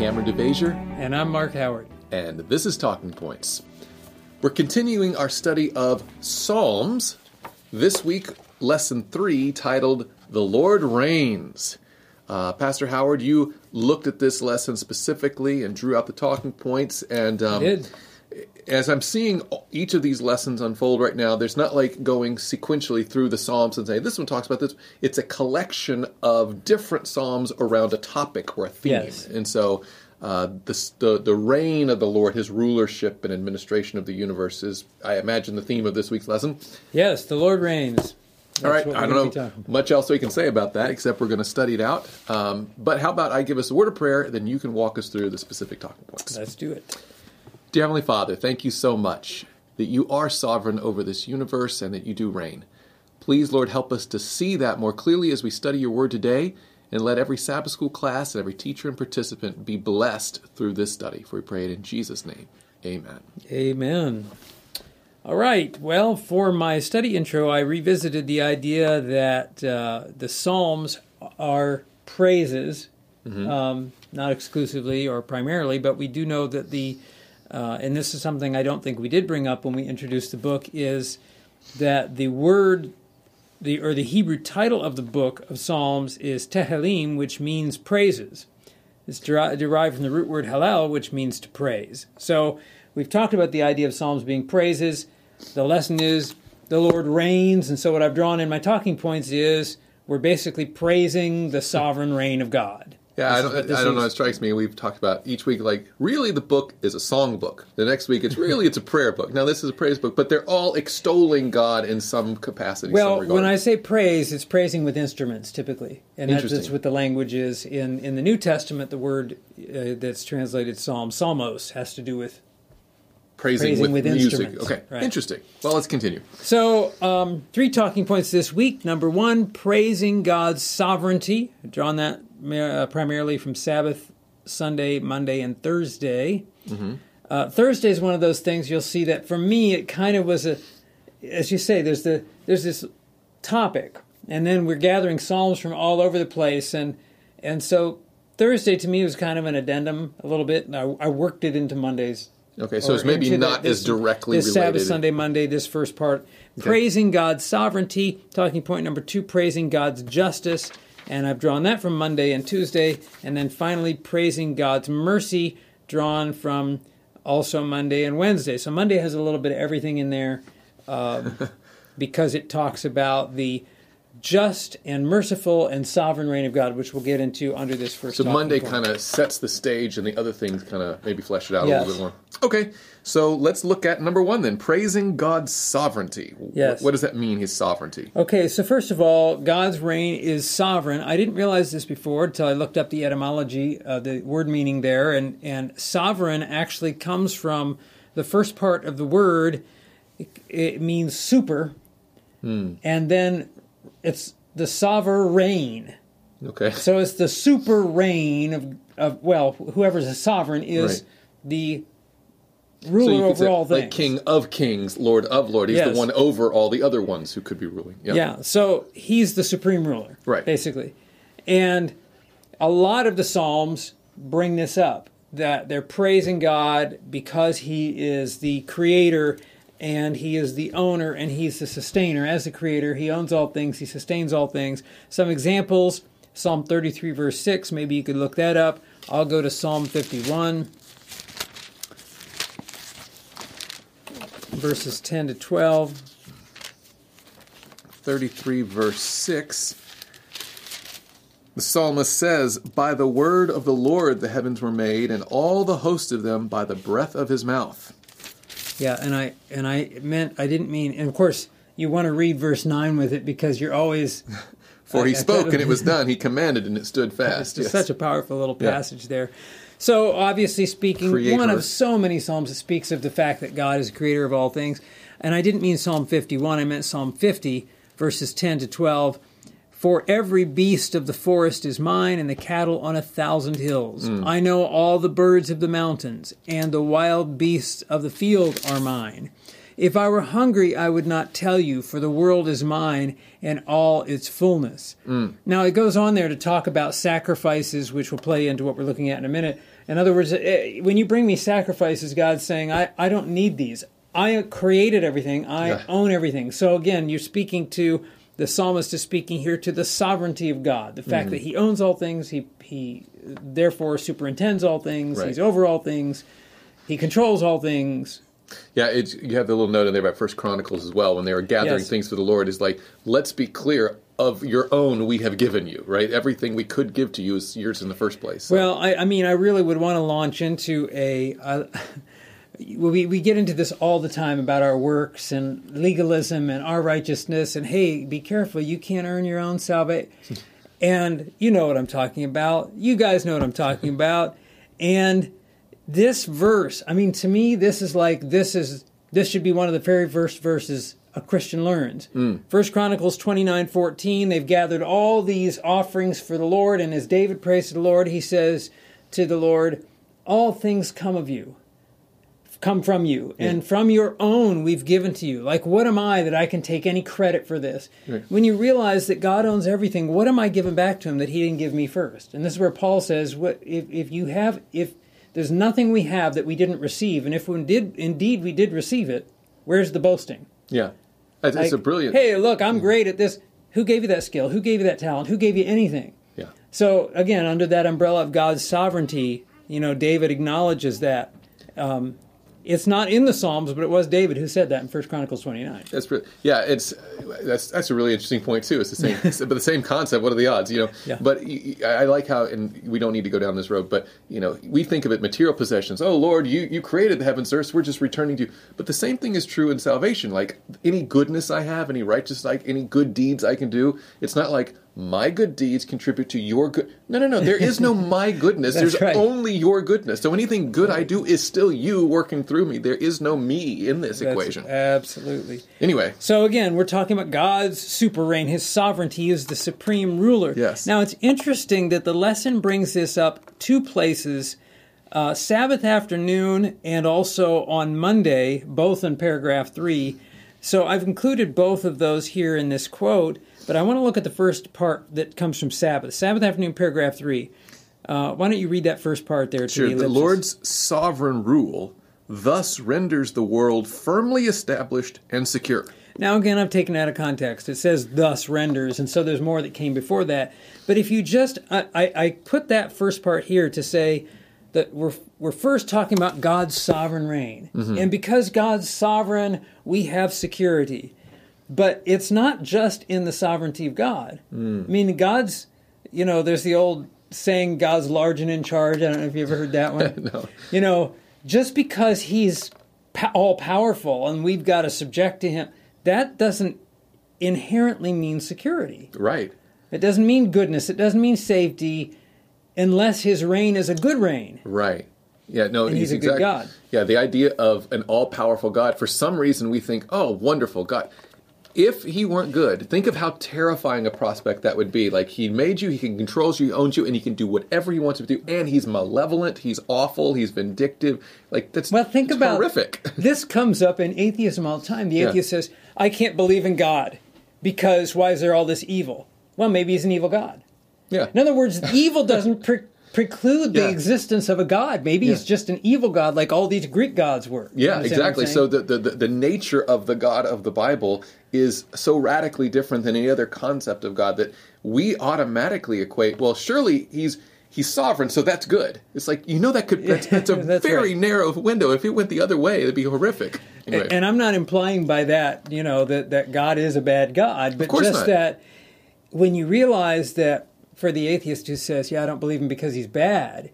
Kameron DeVasher, And I'm Mark Howard. and this is Talking Points. We're continuing our study of Psalms. This week, lesson three, titled The Lord Reigns. Uh, Pastor Howard, you looked at this lesson specifically and drew out the talking points. And um, Did. As I'm seeing each of these lessons unfold right now, there's not like going sequentially through the Psalms and saying this one talks about this. It's a collection of different Psalms around a topic or a theme. Yes. And so uh, the, the the reign of the Lord, His rulership and administration of the universe is, I imagine, the theme of this week's lesson. Yes, the Lord reigns. That's All right, I don't know be talking about. much else we can say about that except we're going to study it out. Um, but how about I give us a word of prayer, then you can walk us through the specific talking points. Let's do it. Dear Heavenly Father, thank you so much that you are sovereign over this universe and that you do reign. Please, Lord, help us to see that more clearly as we study your word today, and let every Sabbath school class and every teacher and participant be blessed through this study. For we pray it in Jesus' name. Amen. Amen. All right. Well, for my study intro, I revisited the idea that uh, the Psalms are praises, um, not exclusively or primarily, but we do know that the, uh, and this is something I don't think we did bring up when we introduced the book, is that the word, the or the Hebrew title of the book of Psalms is Tehillim, which means praises. It's deri- derived from the root word halal, which means to praise. So we've talked about the idea of Psalms being praises. The lesson is the Lord reigns, and so what I've drawn in my talking points is we're basically praising the sovereign reign of God. Yeah, I don't, I don't know. It strikes me. We've talked about each week, like, really the book is a song book. The next week, it's really it's a prayer book. Now, this is a praise book, but they're all extolling God in some capacity. Well, some when I say praise, it's praising with instruments typically, and that's, that's what the language is in in the New Testament. The word uh, that's translated psalm, psalmos, has to do with praising, praising with, with music. instruments. Okay, Right. interesting. Well, let's continue. So, um, three talking points this week. Number one, praising God's sovereignty. Drawn that uh, primarily from Sabbath, Sunday, Monday, and Thursday. Uh, Thursday is one of those things you'll see that for me it kind of was a, as you say, there's the there's this topic, and then we're gathering psalms from all over the place, and and so Thursday to me was kind of an addendum a little bit, and I, I worked it into Monday's Okay, so it's maybe into the- not this- as directly this related. Sabbath, Sunday, Monday. This first part, praising God's sovereignty. Talking point number two, praising God's justice, and I've drawn that from Monday and Tuesday, and then finally praising God's mercy, drawn from also Monday and Wednesday. So Monday has a little bit of everything in there, um, because it talks about the just and merciful and sovereign reign of God, which we'll get into under this first. So Monday kind of sets the stage, and the other things kind of maybe flesh it out Yes. a little bit more. Okay, so let's look at number one then: praising God's sovereignty. Yes. What, does that mean? His sovereignty. Okay, so first of all, God's reign is sovereign. I didn't realize this before until I looked up the etymology, uh, the word meaning there, and, and sovereign actually comes from the first part of the word. It, it means super, Hmm. and then it's the sovereign. Okay. So it's the super reign of, of well, whoever's a sovereign is Right. the ruler could over say, all things. like King of Kings, Lord of Lord. He's Yes. the one over all the other ones who could be ruling. Yeah. Yeah, so he's the supreme ruler, Right. Basically, and a lot of the psalms bring this up that they're praising God because He is the creator and He is the owner and He's the sustainer. As the creator, He owns all things, He sustains all things. Some examples: Psalm thirty-three, verse six. Maybe you could look that up. I'll go to Psalm fifty-one. Verses 10 to 12. 33 verse 6 the psalmist says by the word of the lord the heavens were made and all the host of them by the breath of his mouth Yeah, and I and I meant I didn't mean. And of course, you want to read verse nine with it because you're always. for he I- I spoke and it was done he commanded and it stood It's fast just Yes. such a powerful little Yeah. passage there. So obviously speaking, Creator. one of so many psalms that speaks of the fact that God is creator of all things. And I didn't mean Psalm 51. I meant Psalm 50, verses 10 to 12. For every beast of the forest is mine, and the cattle on a thousand hills. I know all the birds of the mountains, and the wild beasts of the field are mine. If I were hungry, I would not tell you, for the world is mine and all its fullness. Now, it goes on there to talk about sacrifices, which will play into what we're looking at in a minute. In other words, eh, when you bring me sacrifices, God's saying, I, I don't need these. I created everything, I Yeah. own everything. So again, you're speaking to the psalmist is speaking here to the sovereignty of God, the Mm-hmm. fact that he owns all things, he, he therefore superintends all things, Right. he's over all things, he controls all things. Yeah, it's, you have the little note in there about First Chronicles as well. When they were gathering Yes. things for the Lord, is like, let's be clear. Of your own, we have given you. Right, everything we could give to you is yours in the first place. So- Well, I, I mean, I really would want to launch into a. Uh, we we get into this all the time about our works and legalism and our righteousness and hey, be careful, you can't earn your own salvation. And you know what I'm talking about. You guys know what I'm talking about. And this verse, I mean, to me, this is like this is this should be one of the very first verses a Christian learns. Hmm. First Chronicles twenty nine fourteen. They've gathered all these offerings for the Lord, and as David prays to the Lord, he says to the Lord, "All things come of you." Come from you, and from your own we've given to you. Like, what am I that I can take any credit for this? Right. When you realize that God owns everything, what am I giving back to Him that He didn't give me first? And this is where Paul says, "What if, if you have if there's nothing we have that we didn't receive, and if we did indeed we did receive it, where's the boasting? yeah, it's, it's a brilliant. Hey, look, I'm great at this. Who gave you that skill? Who gave you that talent? Who gave you anything? Yeah, So again, under that umbrella of God's sovereignty, you know, David acknowledges that. Um, it's not in the Psalms, but it was David who said that in First Chronicles 29. That's pre- yeah, it's that's that's a really interesting point too. It's the same, it's- but the same concept. What are the odds? You know. Yeah. But I like how, and we don't need to go down this road. But you know, we think of it material possessions. Oh Lord, you you created the heavens, earth. We're just returning to you. But the same thing is true in salvation. Like any goodness I have, any righteous, like any good deeds I can do. It's not like my good deeds contribute to your good. No, no, no. There is no my goodness. There's right. only your goodness. So anything good I do is still you working through me. There is no me in this That's- equation. Absolutely. Anyway, So again, we're talking about God's super reign, His sovereignty is the supreme ruler. Yes. Now it's interesting that the lesson brings this up two places: uh, Sabbath afternoon and also on Monday, both in paragraph three. So I've included both of those here in this quote, but I want to look at the first part that comes from Sabbath. Sabbath afternoon, paragraph three. Uh, why don't you read that first part there? To Sure. the, The? Lord's sovereign rule thus renders the world firmly established and secure. Now, again, I've taken out of context. It says thus renders, and so there's more that came before that. But if you just, I, I, I put that first part here to say that we're, we're first talking about God's sovereign reign. And because God's sovereign, we have security. But it's not just in the sovereignty of God. Hmm. I mean, God's, you know, there's the old saying, God's large and in charge. I don't know if you ever heard that one. No. You know, just because he's all powerful and we've got to subject to him, that doesn't inherently mean security. Right. It doesn't mean goodness. It doesn't mean safety unless his reign is a good reign. Right. Yeah, no, And he's a good God. Yeah, the idea of an all powerful God, for some reason we think, oh, wonderful God. If he weren't good, think of how terrifying a prospect that would be. Like, he made you, he can controls you, he owns you, and he can do whatever he wants to do. And he's malevolent, he's awful, he's vindictive. Like, that's Well, think about horrific. This comes up in atheism all the time. The Yeah. atheist says, "I can't believe in God because why is there all this evil?" Well, maybe he's an evil God. yeah. In other words, evil doesn't pre- preclude the Yeah. existence of a God. Maybe he's just an evil God, like all these Greek gods were. Yeah, exactly. So the, the the nature of the God of the Bible is so radically different than any other concept of God that we automatically equate. Well, surely he's he's sovereign, so that's good. It's like you know that could that's, that's a That's very right. narrow window. If it went the other way, it'd be horrific. Anyway, And I'm not implying by that, you know, that, that God is a bad God, but just not. that when you realize that for the atheist who says, yeah, I don't believe him because he's bad,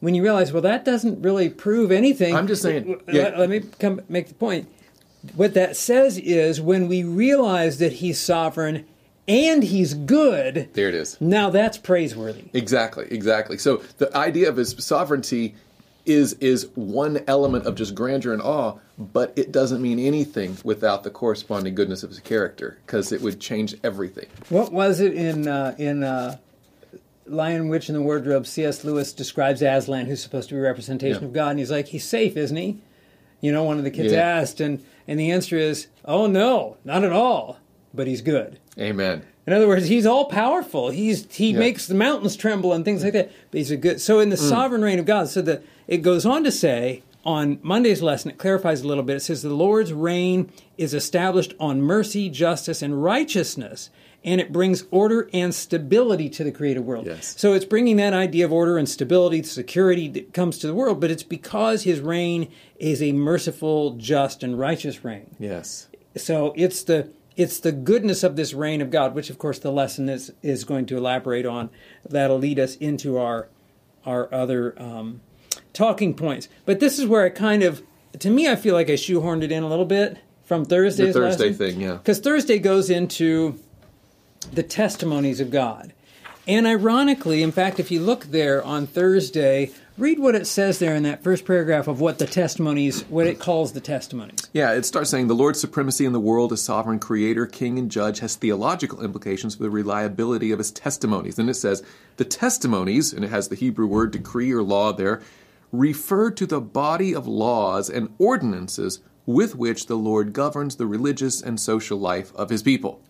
when you realize, well, that doesn't really prove anything. I'm just saying, Let, yeah. let me come make the point. What that says is when we realize that he's sovereign and he's good, there it is. now that's praiseworthy. Exactly, exactly. So the idea of his sovereignty is is one element of just grandeur and awe, but it doesn't mean anything without the corresponding goodness of his character, because it would change everything. What was it in uh, in uh, Lion, Witch, and the Wardrobe? C.S. Lewis describes Aslan, who's supposed to be a representation Yeah. of God, and he's like, he's safe, isn't he? You know, one of the kids Yeah. asked, and and the answer is, oh no, not at all, but he's good. Amen. In other words, he's all powerful. He's he Yeah. makes the mountains tremble and things like that. But he's a good. So in the mm. sovereign reign of God, so that it goes on to say on Monday's lesson, it clarifies a little bit. It says the Lord's reign is established on mercy, justice, and righteousness, and it brings order and stability to the created world. Yes. So it's bringing that idea of order and stability, security that comes to the world, but it's because his reign is a merciful, just, and righteous reign. Yes. So it's the it's the goodness of this reign of God, which of course the lesson is is going to elaborate on. That'll lead us into our our other um, talking points. But this is where I kind of, to me, I feel like I shoehorned it in a little bit from Thursday's The Thursday lesson. thing, yeah. Because Thursday goes into the testimonies of God. And ironically, in fact, if you look there on Thursday, read what it says there in that first paragraph of what the testimonies, what it calls the testimonies. Yeah, it starts saying the Lord's supremacy in the world as sovereign creator, king, and judge has theological implications for the reliability of his testimonies. And it says the testimonies, and it has the Hebrew word decree or law there, refer to the body of laws and ordinances with which the Lord governs the religious and social life of his people.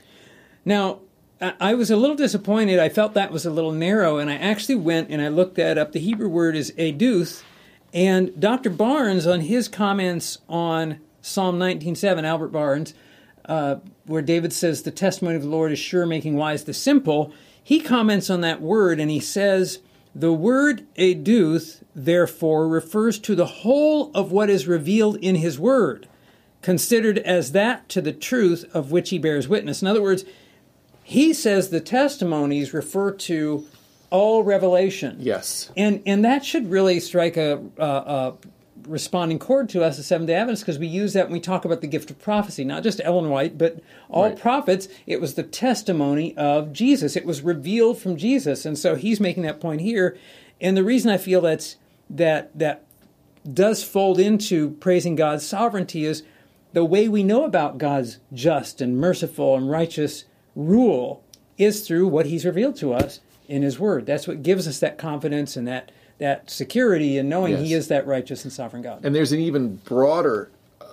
Now, I was a little disappointed. I felt that was a little narrow, and I actually went and I looked that up. The Hebrew word is eduth, and Dr. Barnes, on his comments on Psalm 19.7, Albert Barnes, uh, where David says, The testimony of the Lord is sure, making wise the simple, he comments on that word and he says, The word eduth, therefore, refers to the whole of what is revealed in his word, considered as that to the truth of which he bears witness. In other words, he says the testimonies refer to all revelation. Yes. And and that should really strike a, a, a responding chord to us as Seventh Day Adventists because we use that when we talk about the gift of prophecy, not just Ellen White, but all Right. prophets. It was the testimony of Jesus. It was revealed from Jesus, and so he's making that point here. And the reason I feel that's that that does fold into praising God's sovereignty is the way we know about God's just and merciful and righteous rule is through what He's revealed to us in His Word. That's what gives us that confidence and that that security in knowing He is that righteous and sovereign God. And there's an even broader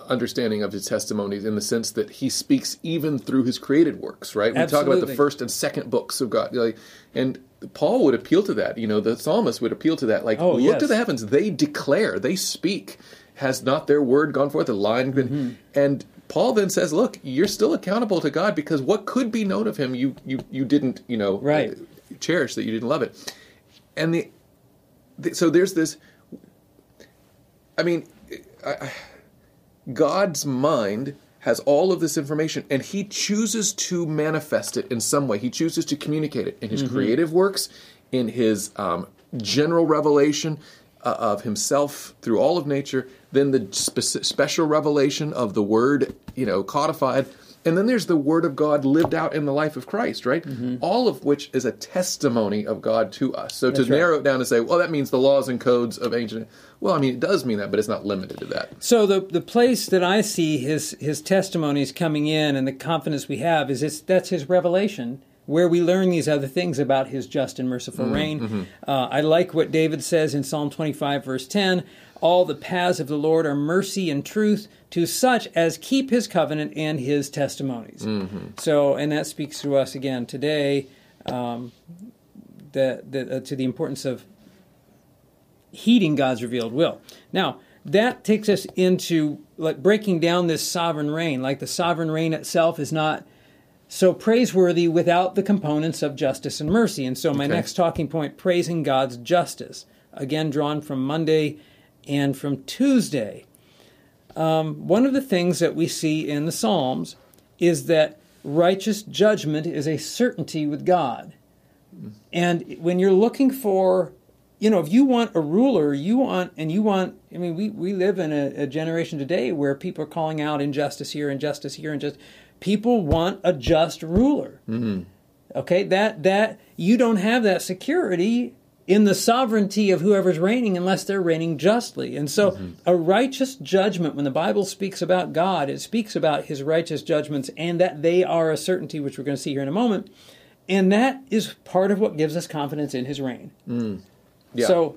understanding of his testimonies in the sense that he speaks even through his created works, right? We talk about the first and second books of God. Like, and Paul would appeal to that. You know, the psalmist would appeal to that. Like, Oh, look yes. to the heavens. They declare, they speak. Has not their word gone forth? A line been. Mm-hmm. And Paul then says, look, you're still accountable to God because what could be known of him, you, you, you didn't, you know, Right. uh, cherish, that you didn't love it. And the, the so there's this I mean, I, I- God's mind has all of this information, and He chooses to manifest it in some way. He chooses to communicate it in His creative works, in His um, general revelation uh, of Himself through all of nature, then the speci- special revelation of the Word, you know, codified. And then there's the Word of God lived out in the life of Christ, right? All of which is a testimony of God to us. So to That's right. narrow it down and say, well, that means the laws and codes of ancient. Well, I mean, it does mean that, but it's not limited to that. So the the place that I see his his testimonies coming in and the confidence we have is it's that's his revelation where we learn these other things about his just and merciful reign. Uh, I like what David says in Psalm 25 verse 10, all the paths of the Lord are mercy and truth to such as keep his covenant and his testimonies. So and that speaks to us again today um, the, the, uh, to the importance of heeding God's revealed will. Now, that takes us into like breaking down this sovereign reign. Like the sovereign reign itself is not so praiseworthy without the components of justice and mercy. And so my Okay. next talking point praising God's justice, again drawn from Monday and from Tuesday. Um, one of the things that we see in the Psalms is that righteous judgment is a certainty with God. And when you're looking for, you know, if you want a ruler, you want, and you want, I mean, we, we live in a, a generation today where people are calling out injustice here, injustice here, and just people want a just ruler. Mm-hmm. Okay, that that you don't have that security in the sovereignty of whoever's reigning unless they're reigning justly. And so a righteous judgment when the Bible speaks about God, it speaks about his righteous judgments and that they are a certainty which we're going to see here in a moment. And that is part of what gives us confidence in his reign. Yeah. So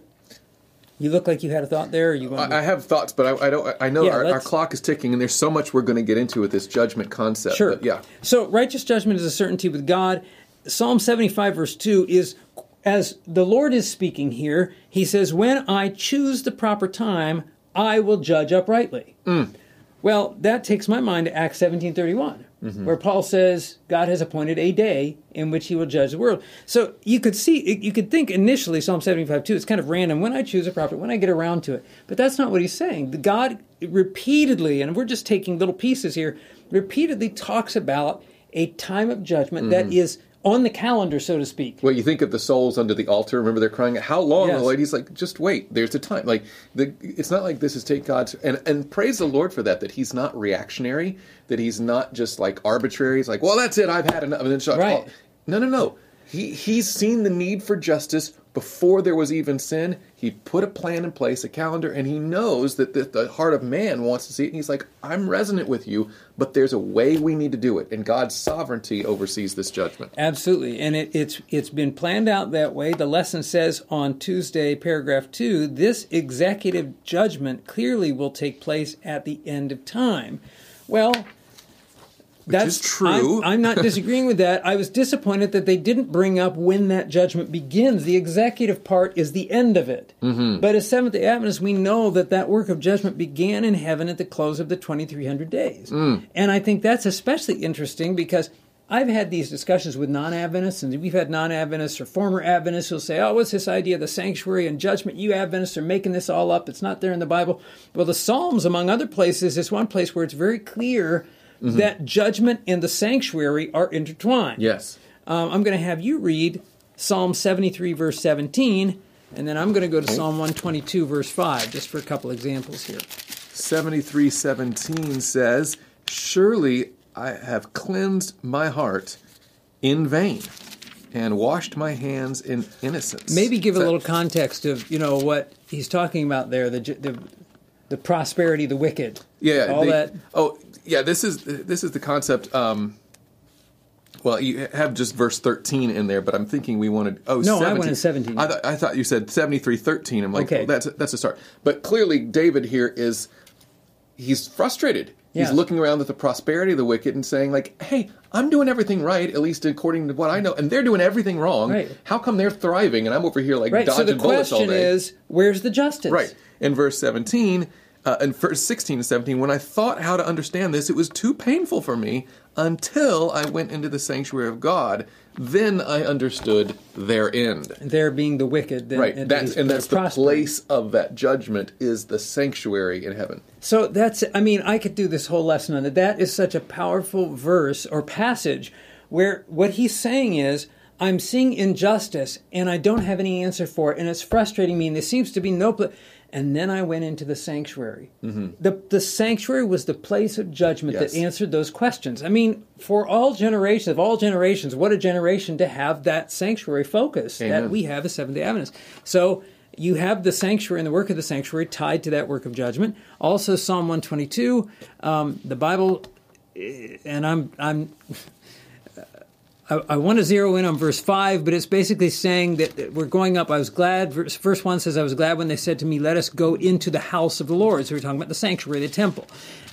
You look like you had a thought there. Or you want I, I have thoughts, but I, I don't. I know Yeah, our, our clock is ticking, and there's so much we're going to get into with this judgment concept. Sure. yeah. So righteous judgment is a certainty with God. Psalm 75, verse 2 is as the Lord is speaking here, he says, When I choose the proper time, I will judge uprightly. Mm. Well, that takes my mind to Acts 17:31, Mm-hmm. where Paul says God has appointed a day in which he will judge the world. So you could see you could think initially Psalm 75:2 it's kind of random when I choose a prophet, when I get around to it. But that's not what he's saying. God repeatedly, and we're just taking little pieces here, repeatedly talks about a time of judgment that mm-hmm. is on the calendar, so to speak. Well, you think of the souls under the altar. Remember, they're crying, "How long, Yes. the lady's like, just wait. There's a time. Like, the, it's not like this is take God's and and praise the Lord for that. That He's not reactionary. That He's not just like arbitrary. He's like, well, that's it. I've had enough. And then it's like, Right. oh, no, no, no. He he's seen the need for justice before there was even sin. He put a plan in place, a calendar, and he knows that the, the heart of man wants to see it. And he's like, I'm resonant with you, but there's a way we need to do it. And God's sovereignty oversees this judgment. Absolutely, and it, it's it's been planned out that way. The lesson says on Tuesday, paragraph two, this executive judgment clearly will take place at the end of time. Well, that's is true. I'm, I'm not disagreeing with that. I was disappointed that they didn't bring up when that judgment begins. The executive part is the end of it. Mm-hmm. But as Seventh Day Adventists, we know that that work of judgment began in heaven at the close of the 2300 days. Mm. And I think that's especially interesting because I've had these discussions with non Adventists, and we've had non Adventists or former Adventists who'll say, Oh, what's this idea of the sanctuary and judgment? You Adventists are making this all up. It's not there in the Bible. Well, the Psalms, among other places, is one place where it's very clear Mm-hmm. that judgment and the sanctuary are intertwined. Yes. Um, I'm going to have you read Psalm 73, verse 17, and then I'm going to go to Psalm 122, verse 5, just for a couple examples here. 73:17 says, "Surely I have cleansed my heart in vain and washed my hands in innocence." Maybe give a little context of you know what he's talking about there the the, the prosperity of the wicked. yeah, all they- that. Oh, yeah, this is this is the concept um well, you have just verse 13 in there, but I'm thinking we wanted. Oh, No, I 17. wanted 17. I, th- I thought you said 73:13. I'm like, Okay. that's that's a start. But clearly, David here is he's frustrated. Yeah. He's looking around at the prosperity of the wicked and saying, like, "Hey, I'm doing everything right, at least according to what I know, and they're doing everything wrong. Right. How come they're thriving and I'm over here like Right. So dodging the bullets all question day?" is, where's the justice? Right. In verse 17, uh, in verse 16 and 17, when I thought how to understand this, it was too painful for me until I went into the sanctuary of God. Then I understood their end. There being the wicked. Then, Right. and That's, and that's the place of that judgment is the sanctuary in heaven. So that's, I mean, I could do this whole lesson on it. That is such a powerful verse or passage where what he's saying is, I'm seeing injustice and I don't have any answer for it, and it's frustrating me, and there seems to be no place. And then I went into the sanctuary. The, the sanctuary was the place of judgment Mm-hmm. Yes. that answered those questions. I mean, for all generations, of all generations, what a generation to have that sanctuary focus Amen. that we have as Seventh day Adventists. So you have the sanctuary and the work of the sanctuary tied to that work of judgment. Also, Psalm 122, um, the Bible, eh, and I'm I'm. I, I want to zero in on verse 5, but it's basically saying that that we're going up. I was glad. Verse, verse 1 says, I was glad when they said to me, Let us go into the house of the Lord. So we're talking about the sanctuary, the temple.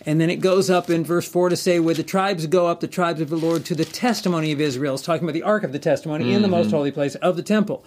And then it goes up in verse 4 to say, Where the tribes go up, the tribes of the Lord, to the testimony of Israel. It's talking about the ark of the testimony in the most mm-hmm. holy place of the temple.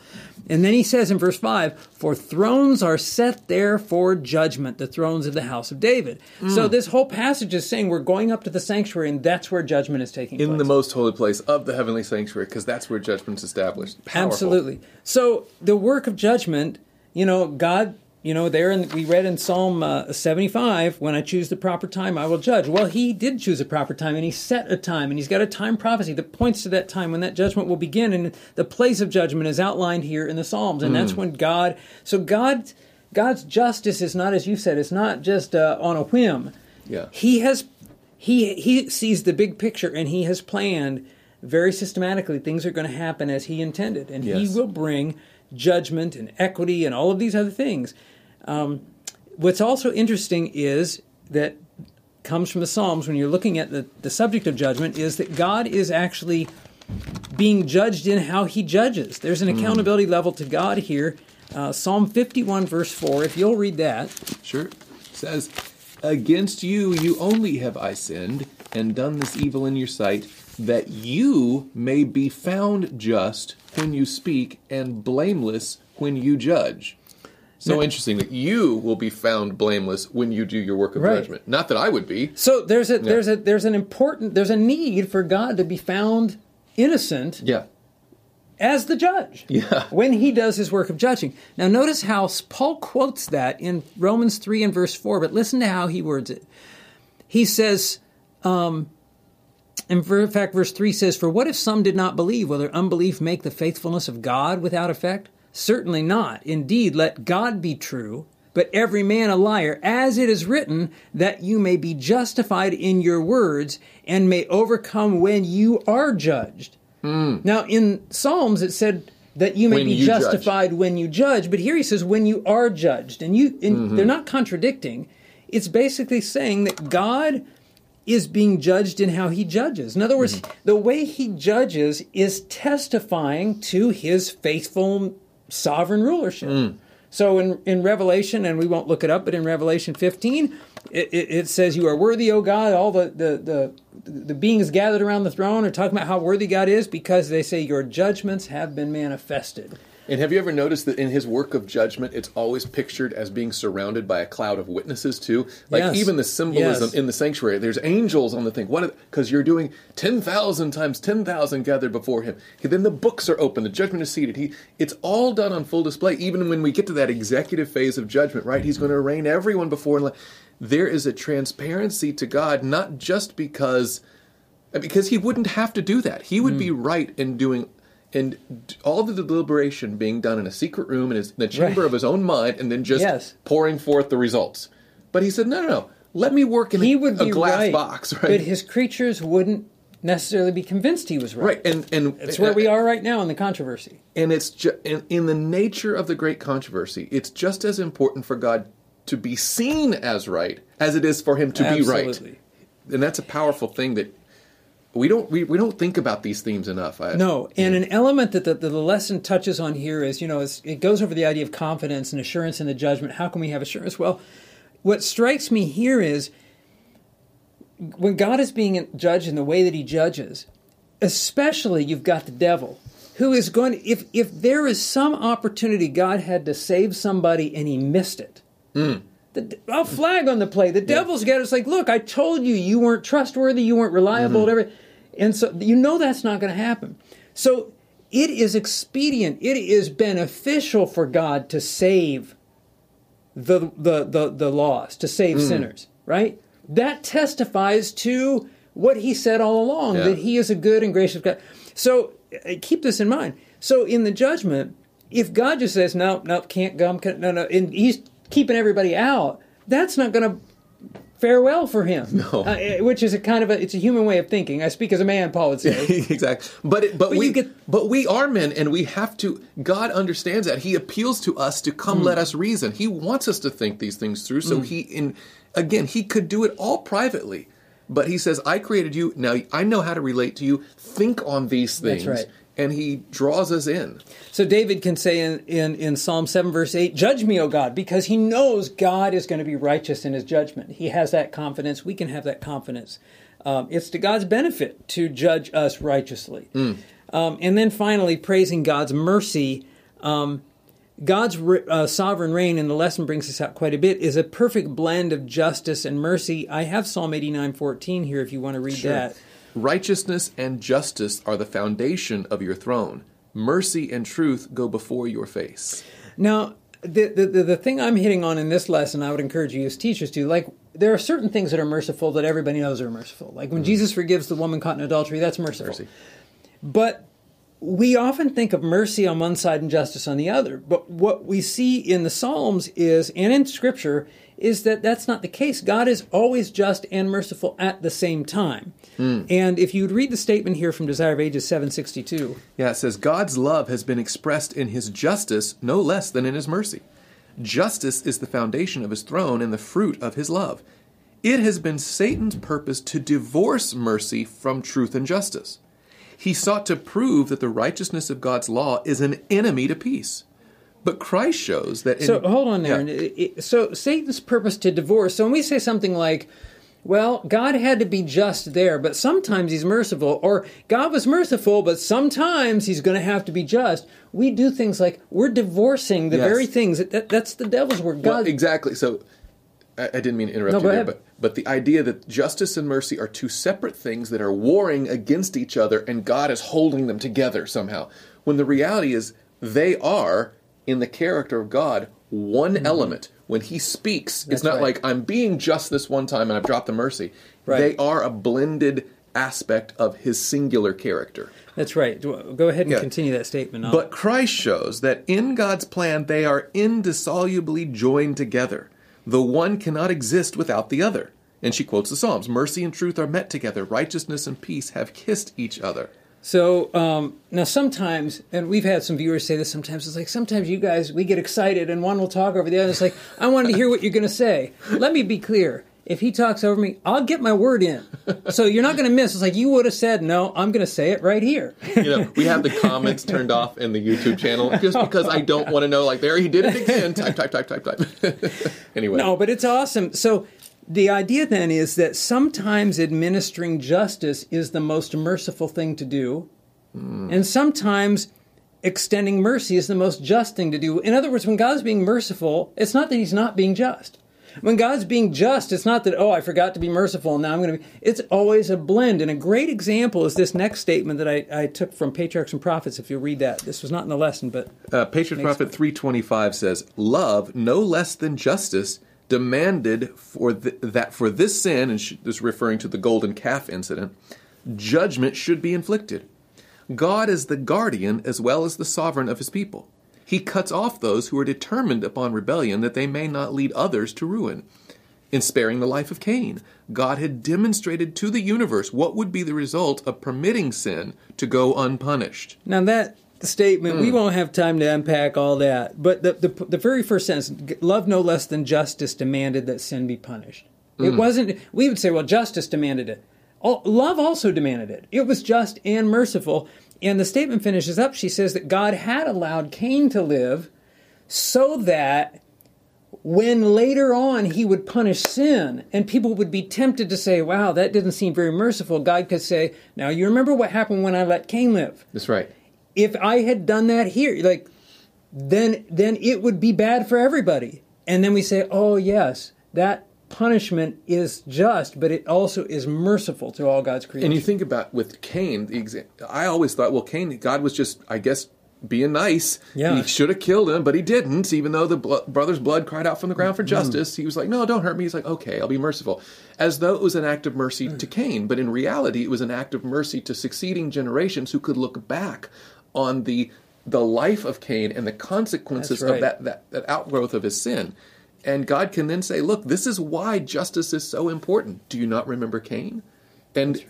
And then he says in verse 5, For thrones are set there for judgment, the thrones of the house of David. So mm. this whole passage is saying we're going up to the sanctuary, and that's where judgment is taking place. In the most holy place of the heavenly sanctuary, because that's where judgment's established. Powerful. Absolutely. So the work of judgment, you know, God, you know, there in, we read in Psalm uh, 75, when I choose the proper time, I will judge. Well, he did choose a proper time, and he set a time, and he's got a time prophecy that points to that time when that judgment will begin. And the place of judgment is outlined here in the Psalms, and that's when God. So God, God's justice is not, as you said, it's not just uh, on a whim. Yeah. He has he he sees the big picture and he has planned very systematically things are going to happen as he intended and Yes. he will bring judgment and equity and all of these other things um, what's also interesting is that comes from the psalms when you're looking at the, the subject of judgment is that god is actually being judged in how he judges there's an accountability level to god here uh, Psalm 51, verse 4. If you'll read that. Sure. It says, Against you, you only have I sinned and done this evil in your sight, that you may be found just when you speak and blameless when you judge. So Now- interesting that you will be found blameless when you do your work of Right. judgment. Not that I would be. So there's a there's a there's an important there's a need for God to be found innocent Yeah. as the judge. Yeah. When he does his work of judging. Now notice how Paul quotes that in Romans 3 and verse 4, but listen to how he words it. He says, um, in fact, verse 3 says, For what if some did not believe? Will their unbelief make the faithfulness of God without effect? Certainly not. Indeed, let God be true, but every man a liar, as it is written, that you may be justified in your words and may overcome when you are judged. Hmm. Now, in Psalms, it said that you may When be you judge. justified when you judge, but here he says when you are judged, and you and mm-hmm. they're not contradicting. It's basically saying that God is being judged in how he judges. In other words, mm-hmm. the way he judges is testifying to his faithful sovereign rulership. Mm. So in, in Revelation, and we won't look it up, but in Revelation 15, it, it, it says, You are worthy, O God. All the, the, the, the beings gathered around the throne are talking about how worthy God is because they say, Your judgments have been manifested. And have you ever noticed that in his work of judgment, it's always pictured as being surrounded by a cloud of witnesses too? Like Yes. even the symbolism Yes. in the sanctuary, there's angels on the thing. What? Because you're doing ten thousand times ten thousand gathered before him. Then the books are open, the judgment is seated. He, it's all done on full display. Even when we get to that executive phase of judgment, right? He's going to arraign everyone before. And there is a transparency to God, not just because because he wouldn't have to do that. He would hmm. be right in doing and all the deliberation being done in a secret room in his, the chamber Right. of his own mind, and then just Yes. pouring forth the results. But he said, "No, no, no. Let me work in He a, would a glass right, box, right? but his creatures wouldn't necessarily be convinced he was right. right, and and That's where we are right now in the controversy. And it's ju- in, in the nature of the great controversy, it's just as important for God to be seen as right as it is for Him to be right. Absolutely. And that's a powerful thing that we don't we, we don't think about these themes enough. I, No, and an element that the, the, lesson touches on here is, you know, is, it goes over the idea of confidence and assurance in the judgment. How can we have assurance? Well, what strikes me here is when God is being judged in the way that He judges, especially you've got the devil who is going. To, if if there is some opportunity God had to save somebody and He missed it, hmm. The, I'll flag on the play. The devil's got us like, look, I told you you weren't trustworthy, you weren't reliable, whatever. And so you know that's not going to happen. So it is expedient, it is beneficial for God to save the the the, the lost, to save sinners, right? That testifies to what he said all along Yeah. that he is a good and gracious God. So uh, keep this in mind. So in the judgment, if God just says no, no, can't come, can't, no, no, and he's keeping everybody out, that's not going to fare well for him. No. Uh, which is a kind of a it's a human way of thinking. I speak as a man, Paul would say. exactly. But it, but, But we get- but we are men, and we have to. God understands that. He appeals to us to come, Hmm. let us reason. He wants us to think these things through. So he in again, he could do it all privately, but he says, "I created you. Now I know how to relate to you. Think on these That's things." right. And he draws us in. So David can say in, in, in Psalm 7, verse 8, Judge me, O God, because he knows God is going to be righteous in his judgment. He has that confidence. We can have that confidence. Um, it's to God's benefit to judge us righteously. Um, and then finally, praising God's mercy. Um, God's uh, sovereign reign, and the lesson brings this out quite a bit, is a perfect blend of justice and mercy. I have Psalm 89:14 here if you want to read that. Righteousness and justice are the foundation of your throne. Mercy and truth go before your face. Now, the, the, the, thing I'm hitting on in this lesson, I would encourage you as teachers to, like, there are certain things that are merciful that everybody knows are merciful. Like when mm-hmm. Jesus forgives the woman caught in adultery, that's merciful. Mercy. But we often think of mercy on one side and justice on the other. But what we see in the Psalms is, and in Scripture, is that that's not the case. God is always just and merciful at the same time. Hmm. And if you'd read the statement here from Desire of Ages 762, Yeah, it says God's love has been expressed in his justice no less than in his mercy. Justice is the foundation of his throne and the fruit of his love. It has been Satan's purpose to divorce mercy from truth and justice. He sought to prove that the righteousness of God's law is an enemy to peace. But Christ shows that. In, So hold on there. Yeah. It- it- So Satan's purpose to divorce. So when we say something like, "Well, God had to be just there, but sometimes He's merciful," or "God was merciful, but sometimes He's going to have to be just," we do things like we're divorcing the Yes. very things that, that that's the devil's work. Well, God, exactly. So I, I didn't mean to interrupt No, you there, but but the idea that justice and mercy are two separate things that are warring against each other, and God is holding them together somehow. When the reality is they are in the character of God one element. When He speaks, Mm-hmm. That's it's not right. like I'm being just this one time and I've dropped the mercy. Right. They are a blended aspect of His singular character. that's right. Go ahead and Yeah. continue that statement. But Christ shows that in God's plan they are indissolubly joined together. The one cannot exist without the other. And she quotes the Psalms Mercy and truth are met together, righteousness and peace have kissed each other. So um, now sometimes, and we've had some viewers say this sometimes, it's like sometimes you guys, we get excited and one will talk over the other. It's like, I wanted to hear what you're going to say. Let me be clear. If he talks over me, I'll get my word in. So you're not going to miss. It's like you would have said, no, I'm going to say it right here. You know, we have the comments turned off in the YouTube channel just because I don't want to know, like, there he did it again. Type, type, type, type, type. anyway. No, but it's awesome. So the idea then is that sometimes administering justice is the most merciful thing to do, and sometimes extending mercy is the most just thing to do. In other words, when God's being merciful, it's not that He's not being just. When God's being just, it's not that, oh, I forgot to be merciful, and now I'm going to be. It's always a blend. And a great example is this next statement that I, I took from Patriarchs and Prophets, if you'll read that. This was not in the lesson, but Uh, Patriot Prophet 325 says, Love, no less than justice, demanded for th- that for this sin, and this referring to the golden calf incident, judgment should be inflicted. God is the guardian as well as the sovereign of his people. He cuts off those who are determined upon rebellion that they may not lead others to ruin. In sparing the life of Cain, God had demonstrated to the universe what would be the result of permitting sin to go unpunished. Now that statement, Hmm. we won't have time to unpack all that. But the, the the very first sentence, love no less than justice demanded that sin be punished. Hmm. It wasn't. We would say, well, justice demanded it. Oh, love also demanded it. It was just and merciful. And the statement finishes up. She says that God had allowed Cain to live so that when later on he would punish sin and people would be tempted to say, wow, that didn't seem very merciful, God could say, now you remember what happened when I let Cain live That's right. If I had done that here, like, then then it would be bad for everybody. And then we say, oh yes, that punishment is just, but it also is merciful to all God's creation. And you think about with Cain, the exa- I always thought, well, Cain, God was just, I guess, being nice. Yeah. He should have killed him, but he didn't. Even though the blo- brother's blood cried out from the ground for mm-hmm. justice, he was like, no, don't hurt me. He's like, okay, I'll be merciful. As though it was an act of mercy to mm. Cain, but in reality, it was an act of mercy to succeeding generations who could look back on the the life of Cain and the consequences right. of that, that that outgrowth of his sin. And God can then say, look, this is why justice is so important. Do you not remember Cain? And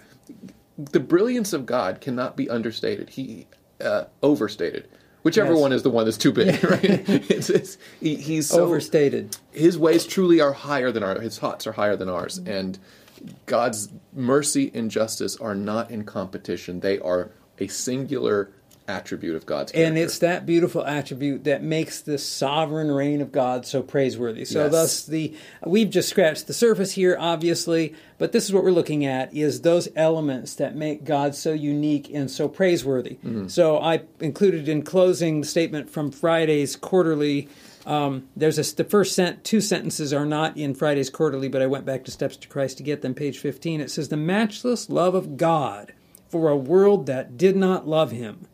the brilliance of God cannot be understated. He uh, overstated. Whichever Yes. one is the one that's too big, right? it's, it's, he, he's so Overstated. his ways truly are higher than ours. His thoughts are higher than ours, and God's mercy and justice are not in competition. They are a singular attribute of God's character. And it's that beautiful attribute that makes the sovereign reign of God so praiseworthy. So Yes. thus the we've just scratched the surface here obviously, but this is what we're looking at is those elements that make God so unique and so praiseworthy. So I included in closing the statement from Friday's quarterly um, there's a, the first sent, two sentences are not in Friday's quarterly, but I went back to Steps to Christ to get them. Page 15. It says, The matchless love of God for a world that did not love him.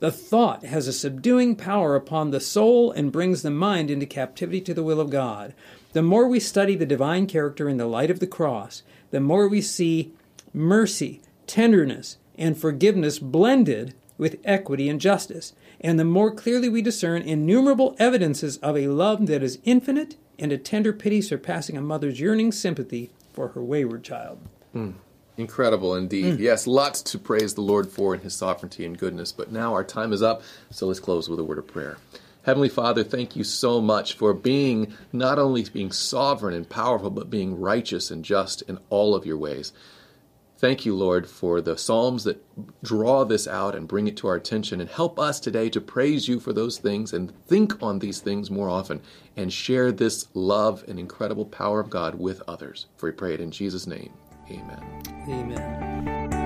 The thought has a subduing power upon the soul and brings the mind into captivity to the will of God. The more we study the divine character in the light of the cross, the more we see mercy, tenderness, and forgiveness blended with equity and justice, and the more clearly we discern innumerable evidences of a love that is infinite and a tender pity surpassing a mother's yearning sympathy for her wayward child. Hmm. Incredible indeed. Mm. Yes, lots to praise the Lord for in his sovereignty and goodness. But now our time is up, so let's close with a word of prayer. Heavenly Father, thank you so much for being not only being sovereign and powerful, but being righteous and just in all of your ways. Thank you, Lord, for the Psalms that draw this out and bring it to our attention and help us today to praise you for those things and think on these things more often and share this love and incredible power of God with others. For we pray it in Jesus' name. Amen. Amen.